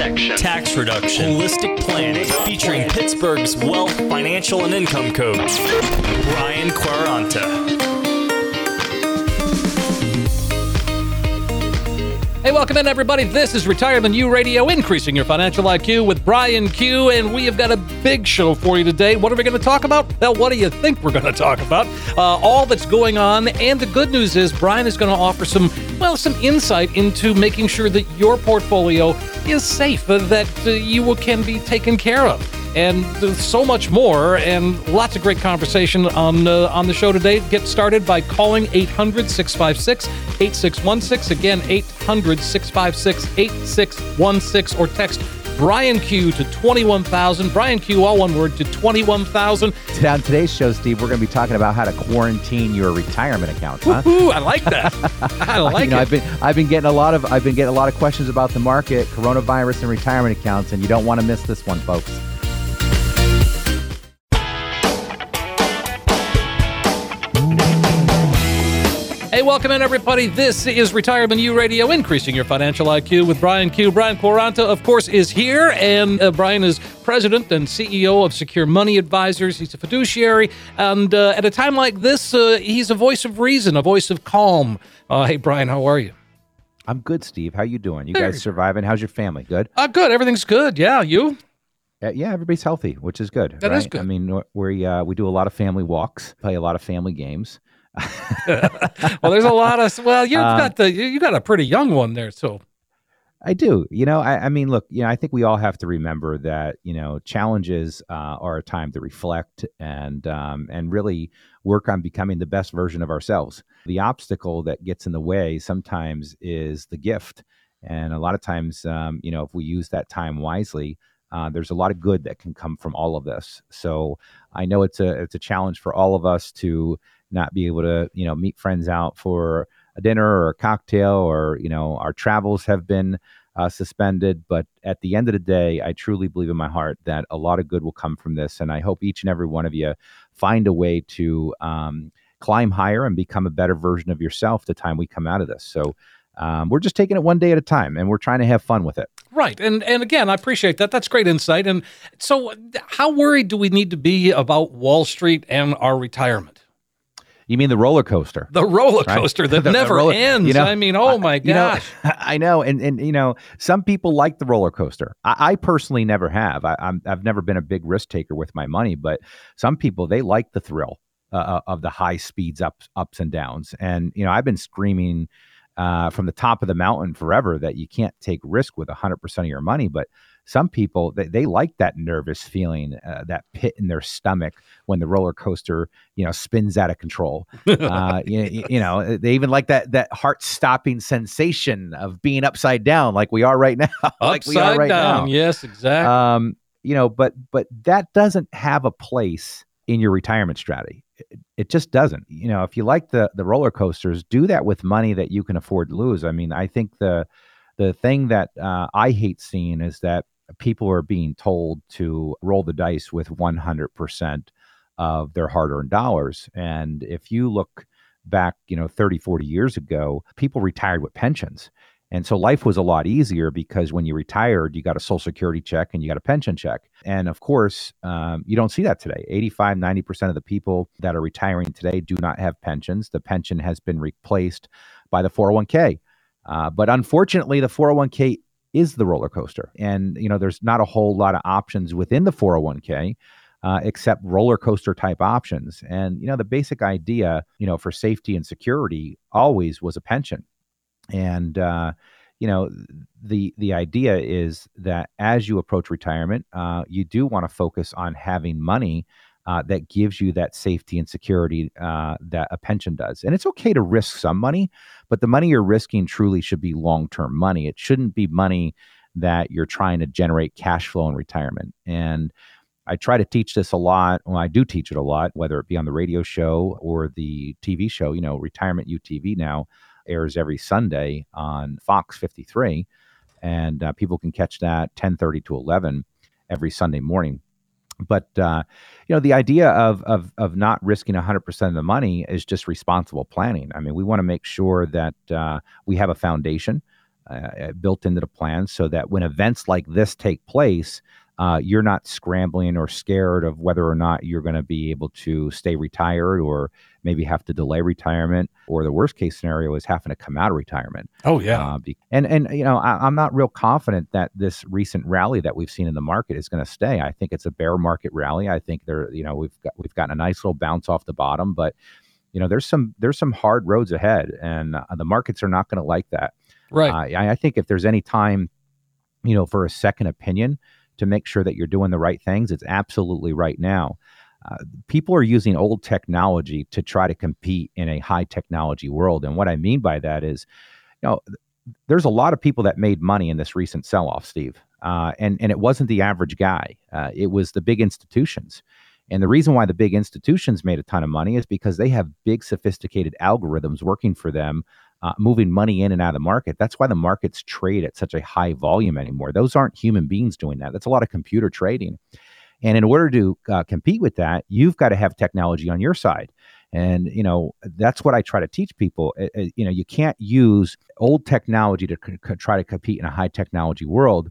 Protection. Tax reduction, holistic planning, featuring Pittsburgh's wealth, financial, and income coach, Brian Quaranta. Hey, welcome in, everybody. This is Retirement U Radio, increasing your financial IQ with Brian Q. And we have got a big show for you today. What are we going to talk about? Well, what do you think we're going to talk about? Uh, all that's going on. And the good news is, Brian is going to offer some, well, some insight into making sure that your portfolio is safe, that uh, you can be taken care of and there's so much more and lots of great conversation on uh, on the show today. Get started by calling 800-656-8616 again 800-656-8616 or text Brian Q to 21,000. Brian Q, all one word, to 21,000. Today, On today's show, Steve, we're going to be talking about how to quarantine your retirement account. Huh? Ooh, I like that. I like you know, it. I've been I've been getting a lot of I've been getting a lot of questions about the market, coronavirus, and retirement accounts, and you don't want to miss this one, folks. Hey, welcome in, everybody. This is Retirement U Radio, increasing your financial IQ with Brian Q. Brian Quaranta, of course, is here, and uh, Brian is president and CEO of Secure Money Advisors. He's a fiduciary, and uh, at a time like this, uh, he's a voice of reason, a voice of calm. Uh, hey, Brian, how are you? I'm good, Steve. How you doing? You guys surviving? How's your family? Good. Uh, good. Everything's good. Yeah, you? Uh, yeah, everybody's healthy, which is good. That right? is good. I mean, we uh, we do a lot of family walks, play a lot of family games. Well, there's a lot of. Well, you've Um, got the you got a pretty young one there, so I do. You know, I, I mean, look, you know, I think we all have to remember that, you know, challenges uh, are a time to reflect and um, and really work on becoming the best version of ourselves. The obstacle that gets in the way sometimes is the gift, and a lot of times, um, you know, if we use that time wisely, uh, there's a lot of good that can come from all of this. So I know it's a it's a challenge for all of us to not be able to, you know, meet friends out for a dinner or a cocktail, or you know, our travels have been uh, suspended. But at the end of the day, I truly believe in my heart that a lot of good will come from this. And I hope each and every one of you find a way to um, climb higher and become a better version of yourself the time we come out of this. So um, we're just taking it one day at a time and we're trying to have fun with it. Right. And and again, I appreciate that. That's great insight. And so how worried do we need to be about Wall Street and our retirement? You mean the roller coaster? The roller Right. coaster that The- the never roller- ends. you know, I mean, oh my You know, gosh. I know, and and you know, some people like the roller coaster. I, I personally never have. I, I'm I've never been a big risk taker with my money, but some people they like the thrill uh, of the high speeds ups ups and downs. And you know, I've been screaming uh, from the top of the mountain forever that you can't take risk with 100% of your money, but some people they, they like that nervous feeling, uh, that pit in their stomach when the roller coaster you know spins out of control uh, you, you know, they even like that that heart stopping sensation of being upside down, like we are right now. like we are Upside right down. now. Yes, exactly. Um, you know, but but that doesn't have a place in your retirement strategy. It, just doesn't. You know, if you like the the roller coasters, do that with money that you can afford to lose. I mean, I think the the thing that uh, I hate seeing is that people are being told to roll the dice with 100% of their hard-earned dollars and if you look back you know 30 40 years ago people retired with pensions and so life was a lot easier because when you retired you got a social security check and you got a pension check. And of course um, you don't see that today. 85 90% of the people that are retiring today do not have pensions. The pension has been replaced by the 401k uh, but unfortunately the 401k is the roller coaster. And you know there's not a whole lot of options within the 401k uh, except roller coaster type options. And you know the basic idea you know for safety and security always was a pension. And uh, you know the the idea is that as you approach retirement uh, you do want to focus on having money uh, that gives you that safety and security uh, that a pension does and it's okay to risk some money but the money you're risking truly should be long-term money it shouldn't be money that you're trying to generate cash flow in retirement and I try to teach this a lot. Well, I do teach it a lot, whether it be on the radio show or the TV show. You know, Retirement UTV now airs every Sunday on Fox 53, and uh, people can catch that 10:30 to 11 every Sunday morning. But uh, you know, the idea of of of not risking 100% of the money is just responsible planning. I mean, we want to make sure that uh, we have a foundation uh, built into the plan so that when events like this take place, uh, you're not scrambling or scared of whether or not you're going to be able to stay retired or maybe have to delay retirement or the worst case scenario is having to come out of retirement. Oh yeah. Uh, and and you know I, am not real confident that this recent rally that we've seen in the market is going to stay. I think it's a bear market rally. I think there you know we've got we've gotten a nice little bounce off the bottom but you know there's some there's some hard roads ahead and uh, the markets are not going to like that. Right. Uh, I, I think if there's any time you know for a second opinion to make sure that you're doing the right things, it's absolutely right now. Uh, people are using old technology to try to compete in a high technology world. And what I mean by that is, you know, there's a lot of people that made money in this recent sell off, Steve. Uh, and, and it wasn't the average guy, uh, it was the big institutions. And the reason why the big institutions made a ton of money is because they have big, sophisticated algorithms working for them uh, moving money in and out of the market. That's why the markets trade at such a high volume anymore. Those aren't human beings doing that. That's a lot of computer trading. And in order to uh, compete with that, you've got to have technology on your side. And you know that's what I try to teach people. Uh, uh you know, you can't use old technology to c- try to compete in a high technology world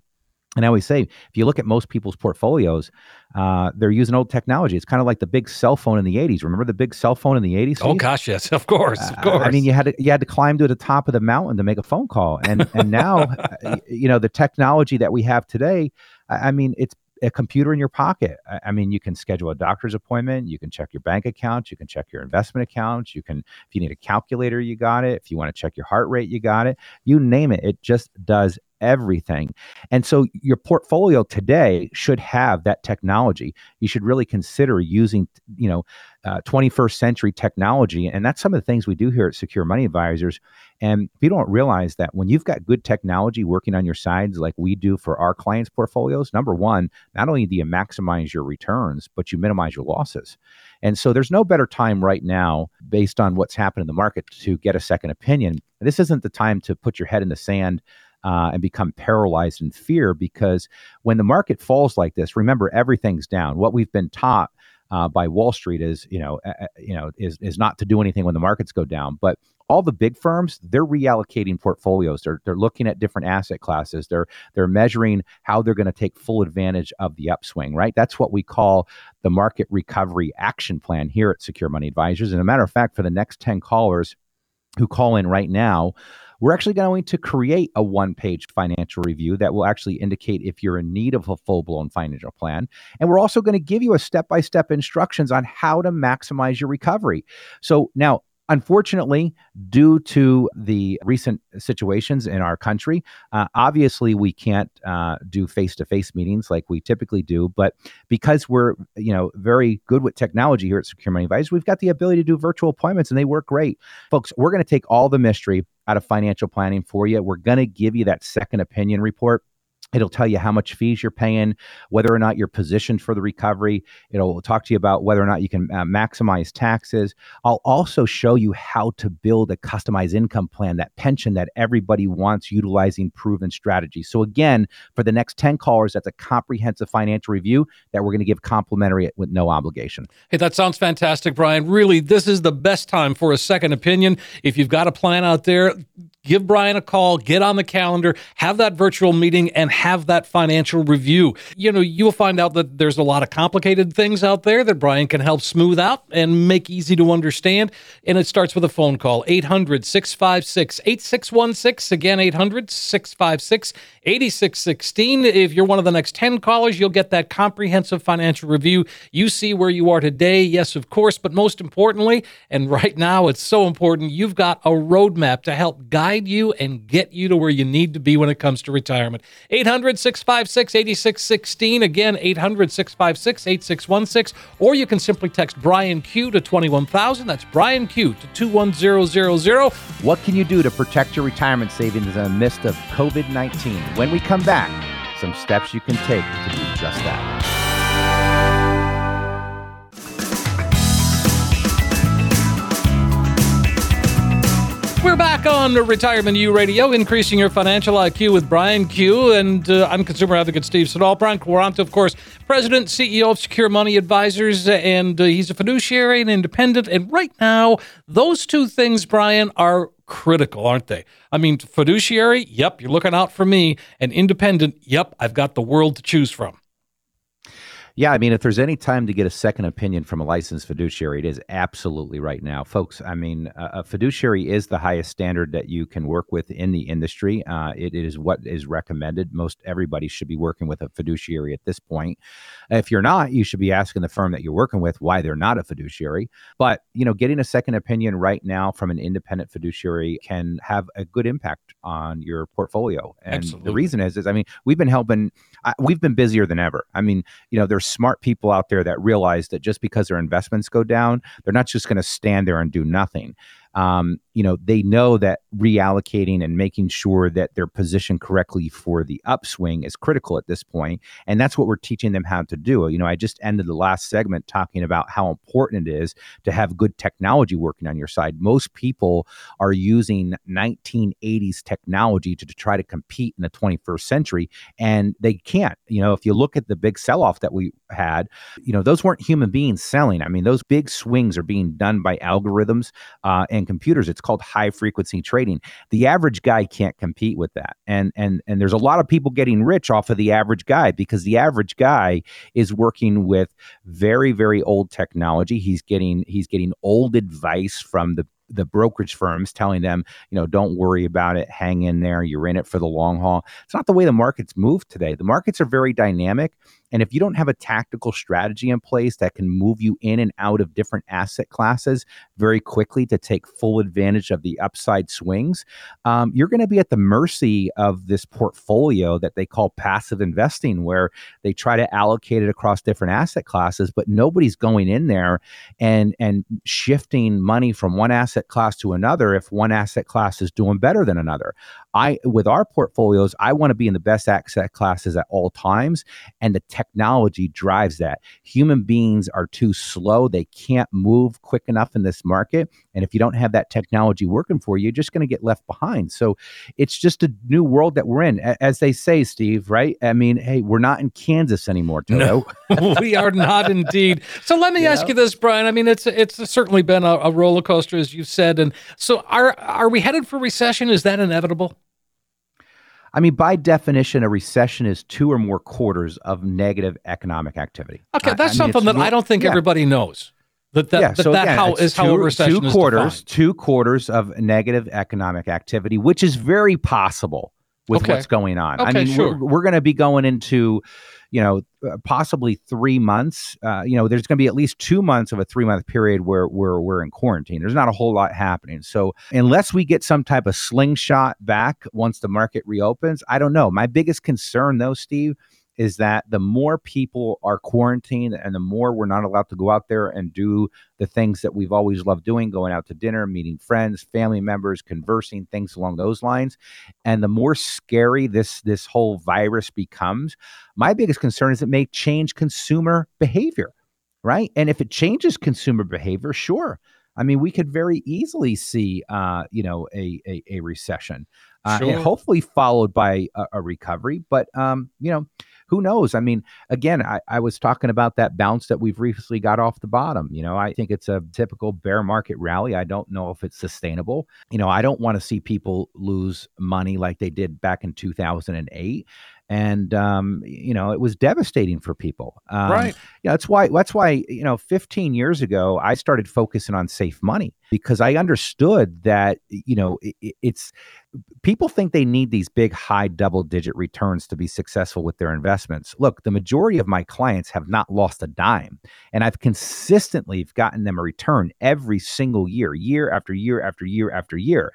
and I always say, if you look at most people's portfolios, uh, they're using old technology. It's kind of like the big cell phone in the '80s. Remember the big cell phone in the '80s? Oh gosh, yes, of course, of course. Uh, I mean, you had to you had to climb to the top of the mountain to make a phone call, and and now, you know, the technology that we have today. I, I mean, it's a computer in your pocket. I, I, mean, you can schedule a doctor's appointment. You can check your bank account. You can check your investment accounts. You can, if you need a calculator, you got it. If you want to check your heart rate, you got it. You name it. It just does everything. And so your portfolio today should have that technology. You should really consider using, you know, uh, 21st century technology. And that's some of the things we do here at Secure Money Advisors. And people don't realize that when you've got good technology working on your sides, like we do for our clients' portfolios, number one, not only do you maximize your returns, but you minimize your losses. And so there's no better time right now, based on what's happened in the market, to get a second opinion. This isn't the time to put your head in the sand uh, and become paralyzed in fear because when the market falls like this, remember everything's down. What we've been taught uh, by Wall Street is, you know, uh, you know, is is not to do anything when the markets go down. But all the big firms, they're reallocating portfolios. They're they're looking at different asset classes. They're they're measuring how they're going to take full advantage of the upswing. Right. That's what we call the market recovery action plan here at Secure Money Advisors. And a matter of fact, for the next ten callers who call in right now we're actually going to create a one page financial review that will actually indicate if you're in need of a full blown financial plan. And we're also going to give you a step by step instructions on how to maximize your recovery. So now, Unfortunately, due to the recent situations in our country, uh, obviously we can't uh, do face-to-face meetings like we typically do. But because we're, you know, very good with technology here at Secure Money Advisors, we've got the ability to do virtual appointments, and they work great, folks. We're going to take all the mystery out of financial planning for you. We're going to give you that second opinion report It'll tell you how much fees you're paying, whether or not you're positioned for the recovery. It'll talk to you about whether or not you can uh, maximize taxes. I'll also show you how to build a customized income plan, that pension that everybody wants, utilizing proven strategies. So, again, for the next 10 callers, that's a comprehensive financial review that we're going to give complimentary with no obligation. Hey, that sounds fantastic, Brian. Really, this is the best time for a second opinion. If you've got a plan out there, give Brian a call, get on the calendar, have that virtual meeting, and have that financial review. You know, you'll find out that there's a lot of complicated things out there that Brian can help smooth out and make easy to understand. And it starts with a phone call 800 656 8616. Again, 800 656 8616. If you're one of the next 10 callers, you'll get that comprehensive financial review. You see where you are today, yes, of course, but most importantly, and right now it's so important, you've got a roadmap to help guide you and get you to where you need to be when it comes to retirement. 800 656 8616. Again, 800 656 8616. Or you can simply text Brian Q to 21000. That's Brian Q to 21000. What can you do to protect your retirement savings in the midst of COVID 19? When we come back, some steps you can take to do just that. We're back on Retirement U Radio, increasing your financial IQ with Brian Q. And uh, I'm consumer advocate Steve Siddall. Brian Quaranta, of course, president, CEO of Secure Money Advisors, and uh, he's a fiduciary and independent. And right now, those two things, Brian, are critical, aren't they? I mean, fiduciary, yep, you're looking out for me. And independent, yep, I've got the world to choose from. Yeah, I mean, if there's any time to get a second opinion from a licensed fiduciary, it is absolutely right now, folks. I mean, a fiduciary is the highest standard that you can work with in the industry. Uh, it, it is what is recommended. Most everybody should be working with a fiduciary at this point. If you're not, you should be asking the firm that you're working with why they're not a fiduciary. But you know, getting a second opinion right now from an independent fiduciary can have a good impact on your portfolio. And Absolutely. the reason is, is I mean, we've been helping. Uh, we've been busier than ever. I mean, you know, there's smart people out there that realize that just because their investments go down, they're not just going to stand there and do nothing um, you know, they know that reallocating and making sure that they're positioned correctly for the upswing is critical at this point. And that's what we're teaching them how to do. You know, I just ended the last segment talking about how important it is to have good technology working on your side. Most people are using 1980s technology to, to try to compete in the 21st century, and they can't. You know, if you look at the big sell off that we had, you know, those weren't human beings selling. I mean, those big swings are being done by algorithms uh, and computers. It's called high frequency trading. The average guy can't compete with that. And and and there's a lot of people getting rich off of the average guy because the average guy is working with very very old technology. He's getting he's getting old advice from the the brokerage firms telling them, you know, don't worry about it, hang in there, you're in it for the long haul. It's not the way the markets move today. The markets are very dynamic. And if you don't have a tactical strategy in place that can move you in and out of different asset classes very quickly to take full advantage of the upside swings, um, you're going to be at the mercy of this portfolio that they call passive investing, where they try to allocate it across different asset classes, but nobody's going in there and and shifting money from one asset class to another if one asset class is doing better than another. I with our portfolios, I want to be in the best asset classes at all times, and the technology drives that. Human beings are too slow; they can't move quick enough in this market, and if you don't have that technology working for you, you're just going to get left behind. So it's just a new world that we're in, as they say, Steve. Right? I mean, hey, we're not in Kansas anymore, Toto. No, we are not indeed. So let me ask you this, Brian. I mean, it's it's certainly been a, a roller coaster, as you said, and so are are we headed for recession? Is that inevitable? I mean, by definition, a recession is two or more quarters of negative economic activity. Okay, that's I, I something mean, that I don't think yeah. everybody knows. That that, yeah, that, so that again, how is how two, a recession two quarters, defined. two quarters of negative economic activity, which is very possible with Okay. what's going on. I mean, sure. we're, we're going to be going into, you know, uh, possibly three months. Uh, you know, there's going to be at least two months of a three month period where where we're in quarantine. There's not a whole lot happening. So unless we get some type of slingshot back once the market reopens, I don't know. My biggest concern, though, Steve, is that the more people are quarantined and the more we're not allowed to go out there and do the things that we've always loved doing going out to dinner meeting friends family members conversing things along those lines. And the more scary this this whole virus becomes my biggest concern is it may change consumer behavior right? And if it changes consumer behavior sure. I mean we could very easily see uh you know a a, a recession uh, Sure. and hopefully followed by a, a recovery. But um you know who knows? I mean, again, I, I was talking about that bounce that we've recently got off the bottom. You know, I think it's a typical bear market rally. I don't know if it's sustainable. You know, I don't want to see people lose money like they did back in 2008. And um, you know, it was devastating for people. Um, Right. yeah, that's why that's why, you know, 15 years ago I started focusing on safe money because I understood that, you know, it, it- it's people think they need these big high double digit returns to be successful with their investments. Look, the majority of my clients have not lost a dime, and I've consistently gotten them a return every single year, year after year after year after year.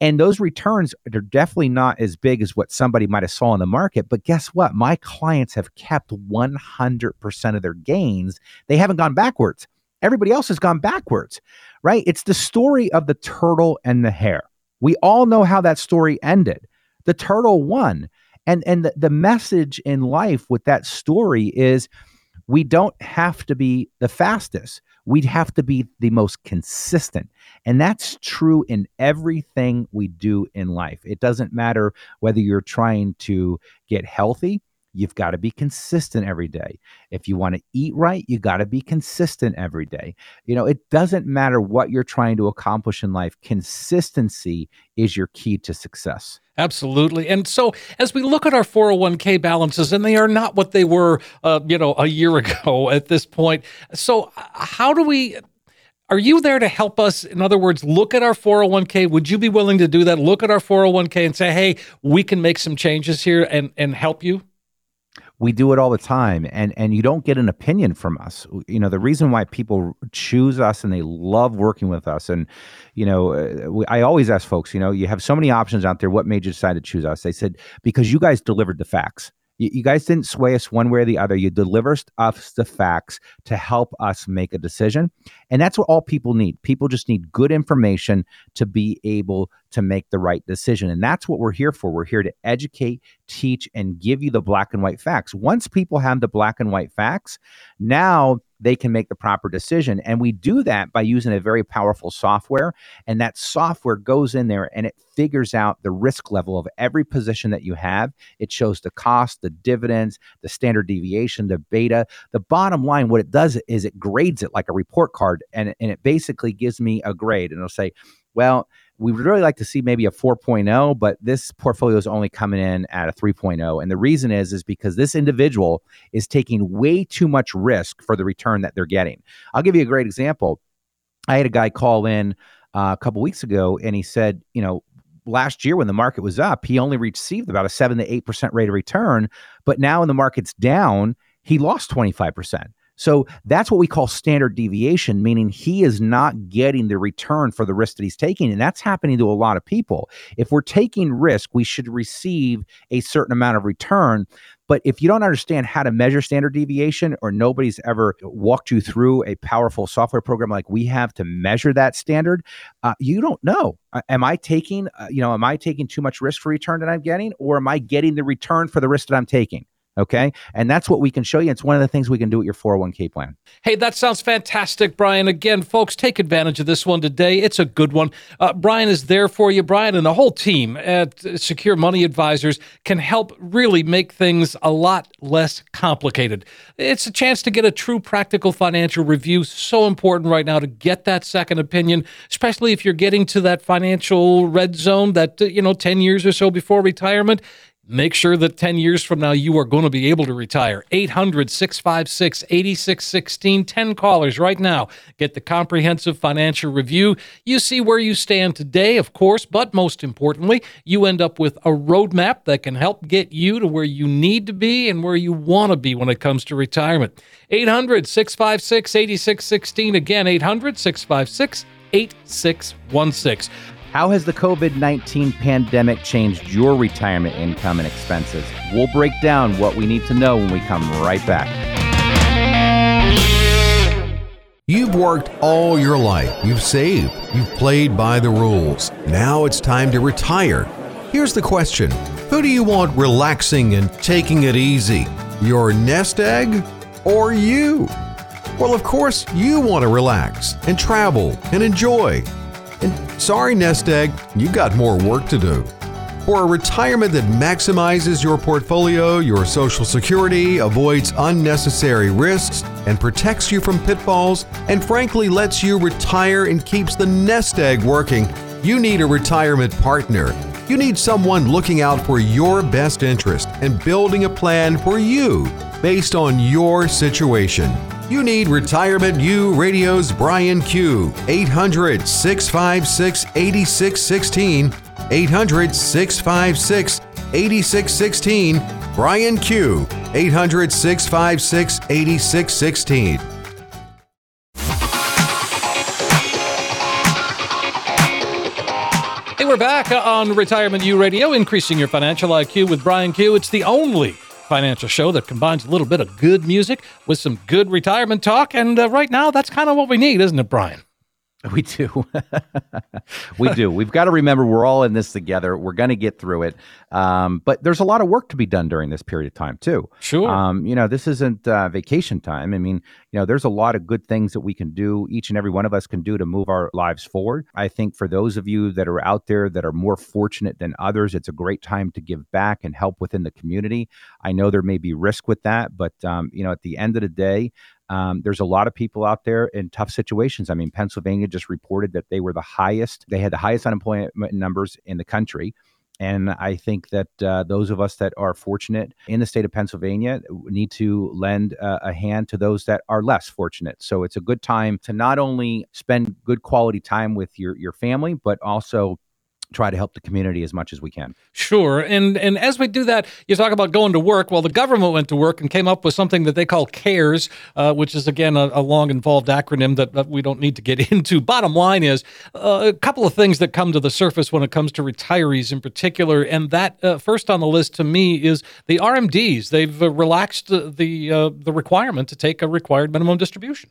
And those returns are definitely not as big as what somebody might have saw in the market, but guess what? My clients have kept 100% of their gains. They haven't gone backwards. Everybody else has gone backwards, right? It's the story of the turtle and the hare. We all know how that story ended. The turtle won. And and the, the message in life with that story is we don't have to be the fastest. We'd have to be the most consistent. And that's true in everything we do in life. It doesn't matter whether you're trying to get healthy You've got to be consistent every day. If you want to eat right, you got to be consistent every day. You know, it doesn't matter what you're trying to accomplish in life, consistency is your key to success. Absolutely. And so as we look at our 401k balances, and they are not what they were, uh, you know, a year ago at this point. So, how do we are you there to help us? In other words, look at our 401k. Would you be willing to do that? Look at our 401k and say, hey, we can make some changes here and, and help you? We do it all the time and and you don't get an opinion from us. You know the reason why people choose us and they love working with us and you know uh, we, i always ask folks you know you have so many options out there what made you decide to choose us? They said because you guys delivered the facts you, you guys didn't sway us one way or the other. You delivered us the facts to help us make a decision. And that's what all people need. People just need good information to be able to make the right decision. And that's what we're here for. We're here to educate, teach, and give you the black and white facts. Once people have the black and white facts, now they can make the proper decision. And we do that by using a very powerful software. And that software goes in there and it figures out the risk level of every position that you have. It shows the cost, the dividends, the standard deviation, the beta. The bottom line, what it does is it grades it like a report card and, and it basically gives me a grade. And it'll say, well, we would really like to see maybe a 4.0 but this portfolio is only coming in at a 3.0 and the reason is is because this individual is taking way too much risk for the return that they're getting. I'll give you a great example. I had a guy call in uh, a couple weeks ago and he said you know last year when the market was up he only received about a 7 to 8% rate of return but now when the market's down he lost 25% so that's what we call standard deviation, meaning he is not getting the return for the risk that he's taking. And that's happening to a lot of people. If we're taking risk, we should receive a certain amount of return. But if you don't understand how to measure standard deviation, or nobody's ever walked you through a powerful software program like we have to measure that standard, uh, you don't know. Uh, am I taking, uh, you know, am I taking too much risk for return that I'm getting, or am I getting the return for the risk that I'm taking? Okay. And that's what we can show you. It's one of the things we can do at your 401k plan. Hey, that sounds fantastic, Brian. Again, folks, take advantage of this one today. It's a good one. Uh, Brian is there for you. Brian and the whole team at Secure Money Advisors can help really make things a lot less complicated. It's a chance to get a true practical financial review. So important right now to get that second opinion, especially if you're getting to that financial red zone that, you know, 10 years or so before retirement. Make sure that 10 years from now you are going to be able to retire. 800 656 8616. 10 callers right now. Get the comprehensive financial review. You see where you stand today, of course, but most importantly, you end up with a roadmap that can help get you to where you need to be and where you want to be when it comes to retirement. 800 656 8616. Again, 800 656 8616. How has the COVID 19 pandemic changed your retirement income and expenses? We'll break down what we need to know when we come right back. You've worked all your life, you've saved, you've played by the rules. Now it's time to retire. Here's the question Who do you want relaxing and taking it easy? Your nest egg or you? Well, of course, you want to relax and travel and enjoy. And sorry, Nest Egg, you got more work to do. For a retirement that maximizes your portfolio, your Social Security, avoids unnecessary risks, and protects you from pitfalls, and frankly lets you retire and keeps the nest egg working, you need a retirement partner. You need someone looking out for your best interest and building a plan for you based on your situation. You need Retirement U Radio's Brian Q. 800 656 8616. 800 656 8616. Brian Q. 800 656 8616. Hey, we're back on Retirement U Radio, increasing your financial IQ with Brian Q. It's the only financial show that combines a little bit of good music with some good retirement talk. And uh, right now, that's kind of what we need, isn't it, Brian? We do. we do. We've got to remember we're all in this together. We're going to get through it. Um, but there's a lot of work to be done during this period of time, too. Sure. Um, you know, this isn't uh, vacation time. I mean, you know, there's a lot of good things that we can do, each and every one of us can do to move our lives forward. I think for those of you that are out there that are more fortunate than others, it's a great time to give back and help within the community. I know there may be risk with that, but, um, you know, at the end of the day, um, there's a lot of people out there in tough situations. I mean, Pennsylvania just reported that they were the highest, they had the highest unemployment numbers in the country. And I think that uh, those of us that are fortunate in the state of Pennsylvania need to lend uh, a hand to those that are less fortunate. So it's a good time to not only spend good quality time with your, your family, but also try to help the community as much as we can. Sure. And and as we do that, you talk about going to work. Well, the government went to work and came up with something that they call CARES, uh, which is again a, a, long involved acronym that, that, we don't need to get into. Bottom line is uh, a couple of things that come to the surface when it comes to retirees in particular, and that uh, first on the list to me is the RMDs. They've relaxed the the, uh, the requirement to take a required minimum distribution.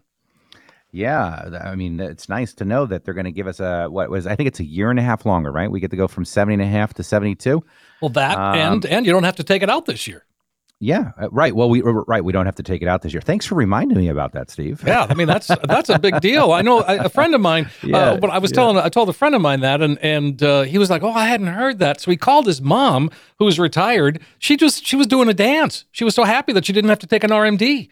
Yeah, I mean, it's nice to know that they're going to give us a what was I think it's a year and a half longer, right? We get to go from 70 and a half to 72. Well, that um, and and you don't have to take it out this year. Yeah, uh, right. Well, we right we don't have to take it out this year. Thanks for reminding me about that, Steve. Yeah, I mean that's that's a big deal. I know a, a friend of mine. Yeah, uh, but I was yeah. telling I told a friend of mine that, and and uh, he was like, "Oh, I hadn't heard that." So he called his mom, who was retired. She just she was doing a dance. She was so happy that she didn't have to take an RMD.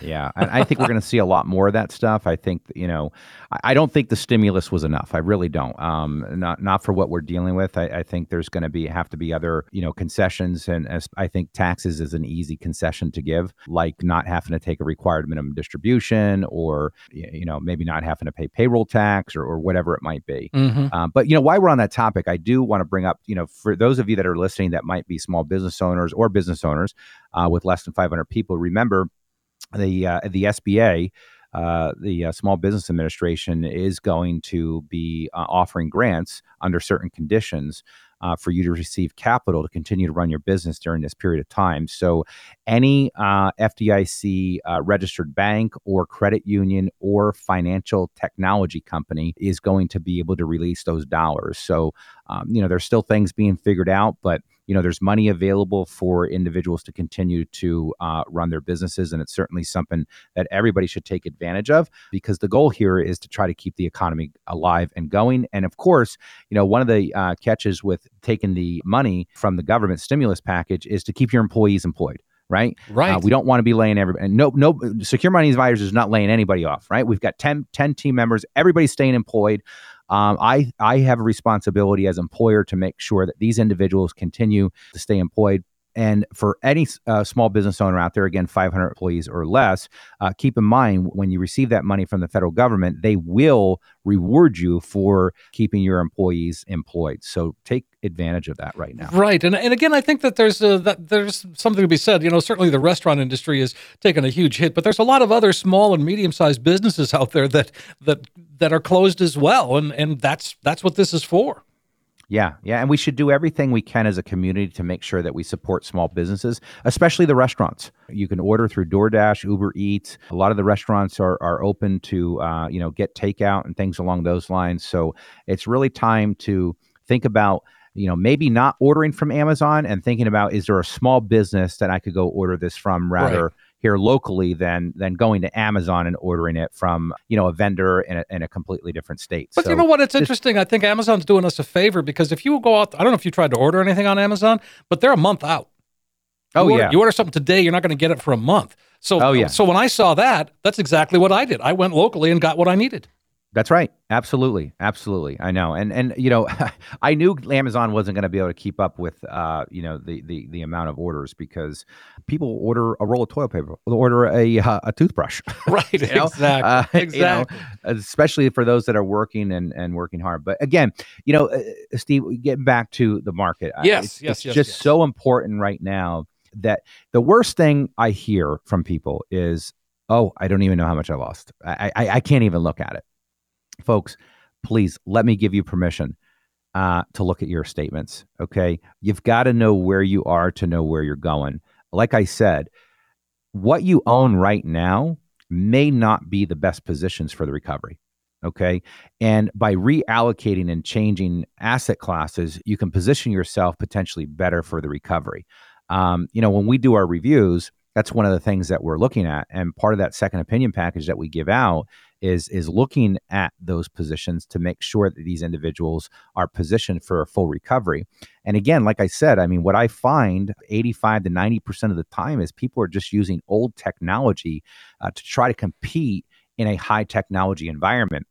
Yeah, I, I think we're going to see a lot more of that stuff. I think you know, I, I, don't think the stimulus was enough. I really don't. Um, not not for what we're dealing with. I, I think there's going to be have to be other you know concessions, and as I think taxes is an easy concession to give, like not having to take a required minimum distribution, or you know maybe not having to pay payroll tax, or, or whatever it might be. Mm-hmm. Um, but you know, while we're on that topic, I do want to bring up you know for those of you that are listening that might be small business owners or business owners uh, with less than 500 people, remember the uh, the SBA, uh, the uh, Small Business Administration, is going to be uh, offering grants under certain conditions. Uh, for you to receive capital to continue to run your business during this period of time. So, any uh, FDIC registered bank or credit union or financial technology company is going to be able to release those dollars. So, um, you know, there's still things being figured out, but you know there's money available for individuals to continue to uh, run their businesses and it's certainly something that everybody should take advantage of because the goal here is to try to keep the economy alive and going and of course you know one of the uh, catches with taking the money from the government stimulus package is to keep your employees employed right? Right. Uh, we don't want to be laying everybody. No, no. Secure Money Advisors is not laying anybody off, right? We've got 10, 10 team members. Everybody's staying employed. Um, I I have a responsibility as employer to make sure that these individuals continue to stay employed. And for any uh, small business owner out there, again, 500 employees or less, uh, keep in mind when you receive that money from the federal government, they will reward you for keeping your employees employed. So take advantage of that right now. Right, and and again, I think that there's a, that there's something to be said. You know, certainly the restaurant industry has taken a huge hit, but there's a lot of other small and medium sized businesses out there that that that are closed as well, and and that's that's what this is for. Yeah, yeah, and we should do everything we can as a community to make sure that we support small businesses, especially the restaurants. You can order through DoorDash, Uber Eats. A lot of the restaurants are are open to uh, you know get takeout and things along those lines. So it's really time to think about you know maybe not ordering from Amazon and thinking about is there a small business that I could go order this from rather. Right here locally than than going to Amazon and ordering it from you know a vendor in a, in a completely different state. But so you know what? It's interesting. I think Amazon's doing us a favor because if you go out, I don't know if you tried to order anything on Amazon, but they're a month out. Oh order, yeah, you order something today, you're not going to get it for a month. So oh yeah. So when I saw that, that's exactly what I did. I went locally and got what I needed. That's right. Absolutely. Absolutely. I know. And and you know, I knew Amazon wasn't going to be able to keep up with uh, you know, the the the amount of orders because people order a roll of toilet paper, order a uh, a toothbrush. Right. Exactly. Uh, exactly. You know, especially for those that are working and and working hard. But again, you know, uh, Steve, getting back to the market. Yes, it's, yes, it's yes, just yes. so important right now that the worst thing I hear from people is, "Oh, I don't even know how much I lost. I I, I can't even look at it." Folks, please let me give you permission uh, to look at your statements. Okay. You've got to know where you are to know where you're going. Like I said, what you own right now may not be the best positions for the recovery. Okay. And by reallocating and changing asset classes, you can position yourself potentially better for the recovery. Um, you know, when we do our reviews, that's one of the things that we're looking at. And part of that second opinion package that we give out is is looking at those positions to make sure that these individuals are positioned for a full recovery. And again, like I said, I mean, what I find 85 to 90% of the time is people are just using old technology uh, to try to compete in a high technology environment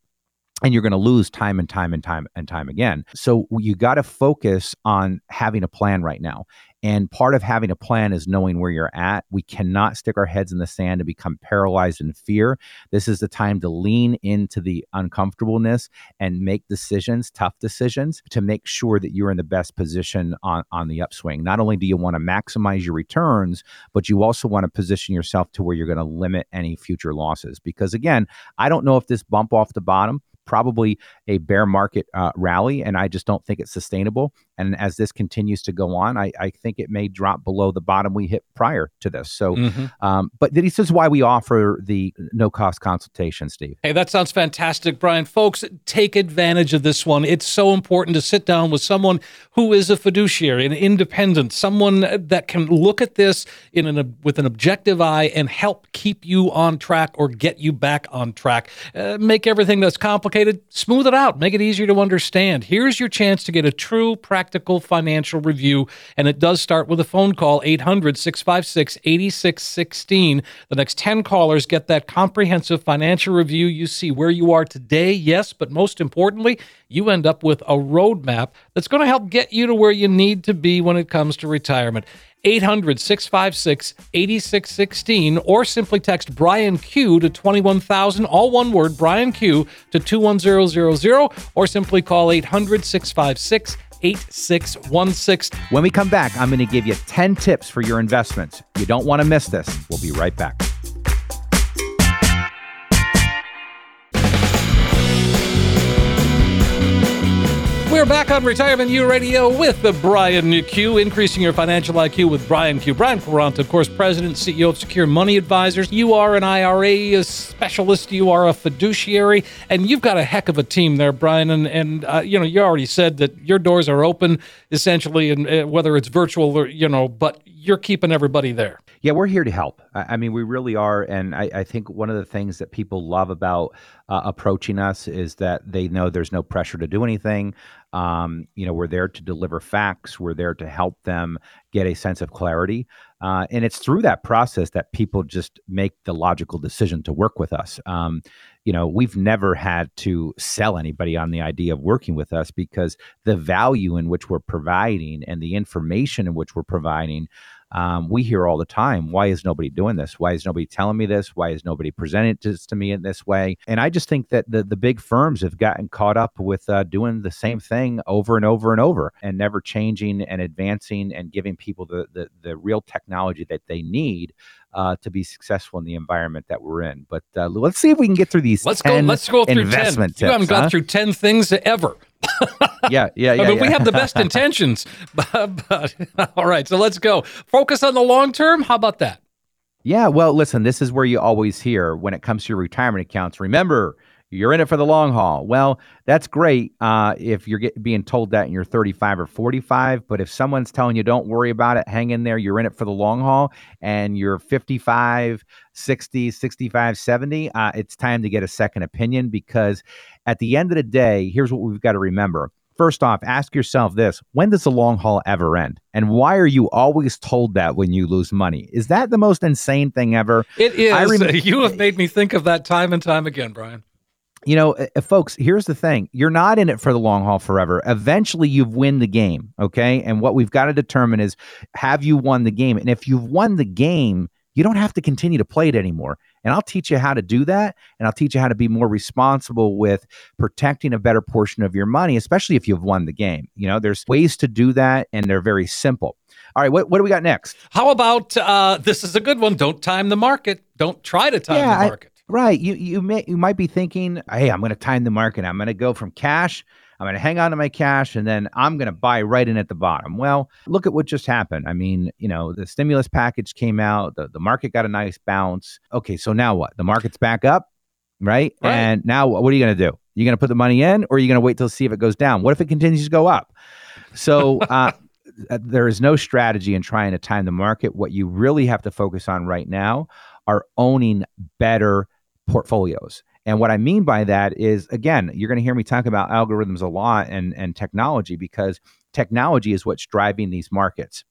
and you're going to lose time and time and time and time again. So you got to focus on having a plan right now. And part of having a plan is knowing where you're at. We cannot stick our heads in the sand and become paralyzed in fear. This is the time to lean into the uncomfortableness and make decisions, tough decisions, to make sure that you're in the best position on, on the upswing. Not only do you want to maximize your returns, but you also want to position yourself to where you're going to limit any future losses. Because again, I don't know if this bump off the bottom probably a bear market uh, rally, and I just don't think it's sustainable. And as this continues to go on, I, I think it may drop below the bottom we hit prior to this. So, mm-hmm. um, but this is why we offer the no cost consultation, Steve. Hey, that sounds fantastic, Brian. Folks, take advantage of this one. It's so important to sit down with someone who is a fiduciary, an independent, someone that can look at this in an with an objective eye and help keep you on track or get you back on track. Uh, make everything that's complicated smooth it out, make it easier to understand. Here's your chance to get a true practice financial review. And it does start with a phone call, 800 656 8616. The next 10 callers get that comprehensive financial review. You see where you are today, yes, but most importantly, you end up with a roadmap that's going to help get you to where you need to be when it comes to retirement. 800 656 8616 or simply text Brian Q to 21000, all one word, Brian Q to 21000 or simply call 800 656 8616. When we come back, I'm going to give you 10 tips for your investments. You don't want to miss this. We'll be right back. We're back on Retirement U Radio with the Brian Q, increasing your financial IQ with Brian Q. Brian Quaranta, of course, President, CEO of Secure Money Advisors. You are an IRA specialist. You are a fiduciary, and you've got a heck of a team there, Brian. And and uh, you know, you already said that your doors are open, essentially, and uh, whether it's virtual or you know, but you're keeping everybody there. Yeah, we're here to help. I, I mean, we really are, and I, I, think one of the things that people love about uh, approaching us is that they know there's no pressure to do anything. Um, you know, we're there to deliver facts. We're there to help them get a sense of clarity. Uh, and it's through that process that people just make the logical decision to work with us. Um, you know, we've never had to sell anybody on the idea of working with us because the value in which we're providing and the information in which we're providing um, we hear all the time, why is nobody doing this? Why is nobody telling me this? Why is nobody presenting this to me in this way? And I just think that the, the big firms have gotten caught up with uh, doing the same thing over and over and over and never changing and advancing and giving people the, the, the real technology that they need uh, to be successful in the environment that we're in. But uh, let's see if we can get through these. Let's go. Let's go through investment 10. Tips, you haven't huh? gone through ten things ever. yeah, yeah, yeah. I mean, yeah. we have the best intentions, but, but all right. So let's go. Focus on the long term. How about that? Yeah. Well, listen. This is where you always hear when it comes to your retirement accounts. Remember, you're in it for the long haul. Well, that's great uh, if you're get, being told that and you're 35 or 45. But if someone's telling you, don't worry about it, hang in there, you're in it for the long haul, and you're 55, 60, 65, 70, uh, it's time to get a second opinion because at the end of the day, here's what we've got to remember. First off, ask yourself this when does the long haul ever end? And why are you always told that when you lose money? Is that the most insane thing ever? It is. I rem- you have made me think of that time and time again, Brian you know, uh, folks, here's the thing. You're not in it for the long haul forever. Eventually you've win the game, okay? And what we've got to determine is have you won the game? And if you've won the game, you don't have to continue to play it anymore. And I'll teach you how to do that. And I'll teach you how to be more responsible with protecting a better portion of your money, especially if you've won the game. You know, there's ways to do that, and they're very simple. All right, what, what do we got next? How about uh, this is a good one. Don't time the market. Don't try to time yeah, the market. Right. You you may you might be thinking, hey, I'm going to time the market. I'm going to go from cash. I'm going to hang on to my cash, and then I'm going to buy right in at the bottom. Well, look at what just happened. I mean, you know, the stimulus package came out. The the market got a nice bounce. Okay, so now what? The market's back up. right? Right. And now what are you going to do? You're going to put the money in, or are you going to wait till see if it goes down? What if it continues to go up? So uh, there is no strategy in trying to time the market. What you really have to focus on right now are owning better portfolios. And what I mean by that is, again, you're going to hear me talk about algorithms a lot and, and technology because technology is what's driving these markets.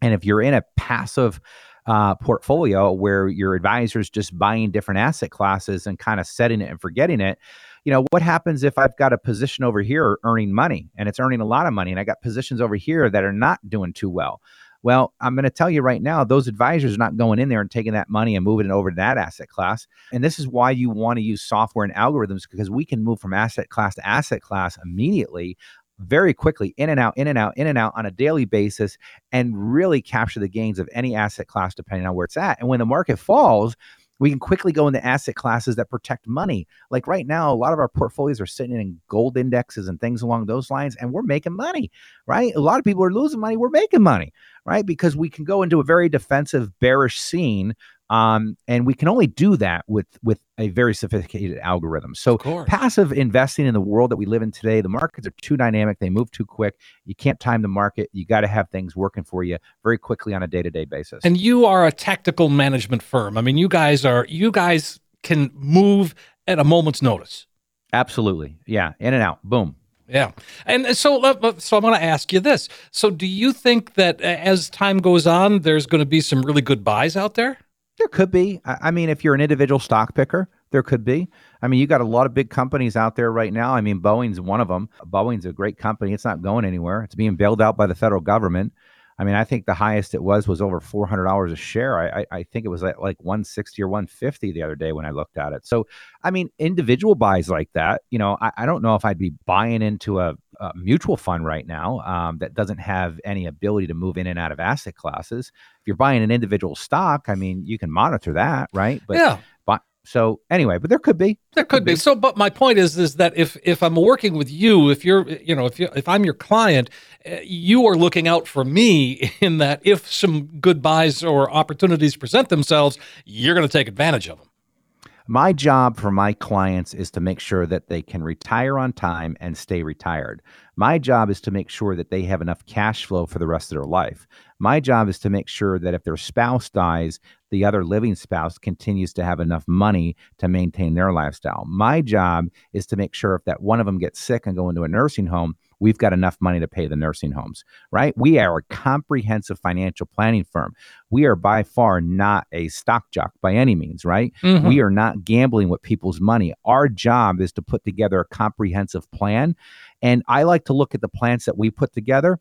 And if you're in a passive uh, portfolio where your advisor's just buying different asset classes and kind of setting it and forgetting it, you know, what happens if I've got a position over here earning money and it's earning a lot of money and I got positions over here that are not doing too well? Well, I'm going to tell you right now, those advisors are not going in there and taking that money and moving it over to that asset class. And this is why you want to use software and algorithms because we can move from asset class to asset class immediately very quickly in and out, in and out, in and out on a daily basis and really capture the gains of any asset class depending on where it's at. And when the market falls, we can quickly go into asset classes that protect money. Like right now, a lot of our portfolios are sitting in gold indexes and things along those lines, and we're making money, right? A lot of people are losing money. We're making money, right? Because we can go into a very defensive, bearish scene um, and we can only do that with with a very sophisticated algorithm. So passive investing in the world that we live in today, the markets are too dynamic, they move too quick. You can't time the market. You got to have things working for you very quickly on a day-to-day basis. And you are a tactical management firm. I mean, you guys are you guys can move at a moment's notice. Absolutely. Yeah, in and out. Boom. Yeah, and so so I'm going to ask you this. So, do you think that as time goes on, there's going to be some really good buys out there? There could be. I mean, if you're an individual stock picker, there could be. I mean, you got a lot of big companies out there right now. I mean, Boeing's one of them. Boeing's a great company. It's not going anywhere. It's being bailed out by the federal government. I mean, I think the highest it was was over four hundred dollars a share. I, I, I think it was at like one sixty or one fifty the other day when I looked at it. So, I mean, individual buys like that. You know, I, I don't know if I'd be buying into a, a mutual fund right now um, that doesn't have any ability to move in and out of asset classes. If you're buying an individual stock, I mean, you can monitor that, right? But yeah. But, So anyway, but there could be. There could, could be. be. So, but my point is, is that if if I'm working with you, if you're, you know, if you if I'm your client, uh, you are looking out for me in that if some good buys or opportunities present themselves, you're going to take advantage of them. My job for my clients is to make sure that they can retire on time and stay retired. My job is to make sure that they have enough cash flow for the rest of their life. My job is to make sure that if their spouse dies, the other living spouse continues to have enough money to maintain their lifestyle. My job is to make sure if that one of them gets sick and go into a nursing home, we've got enough money to pay the nursing homes, right? We are a comprehensive financial planning firm. We are by far not a stock jock by any means, right? Mm-hmm. We are not gambling with people's money. Our job is to put together a comprehensive plan. And I like to look at the plans that we put together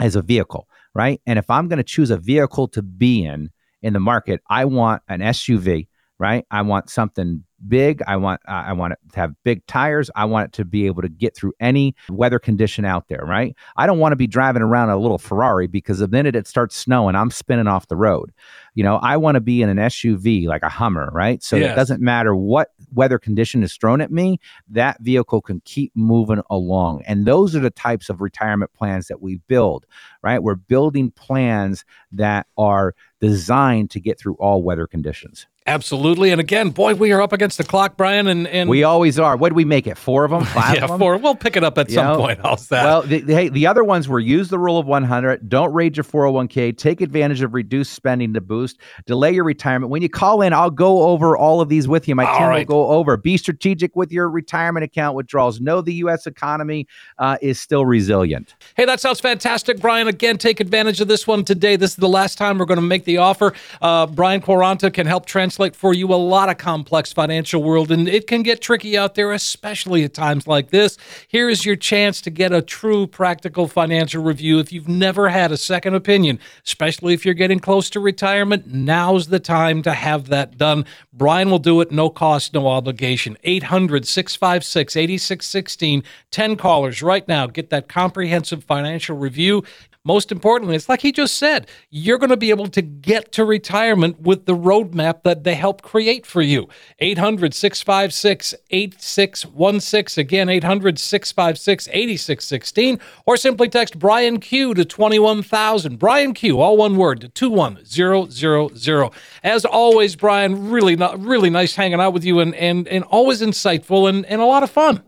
as a vehicle, right? And if I'm going to choose a vehicle to be in in the market, I want an SUV, right? I want something big. I want uh, I want it to have big tires. I want it to be able to get through any weather condition out there, right? I don't want to be driving around a little Ferrari because the minute it starts snowing, I'm spinning off the road. You know, I want to be in an SUV like a Hummer, right? So yes. it doesn't matter what weather condition is thrown at me, that vehicle can keep moving along. And those are the types of retirement plans that we build, right? We're building plans that are designed to get through all weather conditions. Absolutely. And again, boy, we are up against the clock, Brian. And, and we always are. What do we make it? Four of them? Five yeah, of them? four. We'll pick it up at you some know? point. How's that? Well, the, the, hey, the other ones were use the rule of 100. Don't raid your 401k. Take advantage of reduced spending to boost. Delay your retirement. When you call in, I'll go over all of these with you. My all team right. will go over. Be strategic with your retirement account withdrawals. Know the U.S. economy uh, is still resilient. Hey, that sounds fantastic, Brian. Again, take advantage of this one today. This is the last time we're going to make the offer. Uh, Brian Quaranta can help translate for you a lot lot of complex financial world, and it can get tricky out there, especially at times like this. Here is your chance to get a true practical financial review. If you've never had a second opinion, especially if you're getting close to retirement, now's the time to have that done. Brian will do it, no cost, no obligation. 800 656 8616. 10 callers right now. Get that comprehensive financial review. Most importantly, it's like he just said, you're going to be able to get to retirement with the roadmap that they help create for you. 800 656 8616. Again, 800 656 8616. Or simply text Brian Q to 21000. Brian Q, all one word, to 21000. As always, Brian, really, really nice hanging out with you and, and, and always insightful and, and a lot of fun.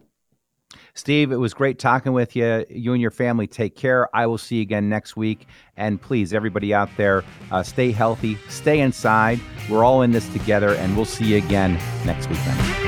Steve, it was great talking with you. You and your family take care. I will see you again next week. And please, everybody out there, uh, stay healthy, stay inside. We're all in this together, and we'll see you again next weekend.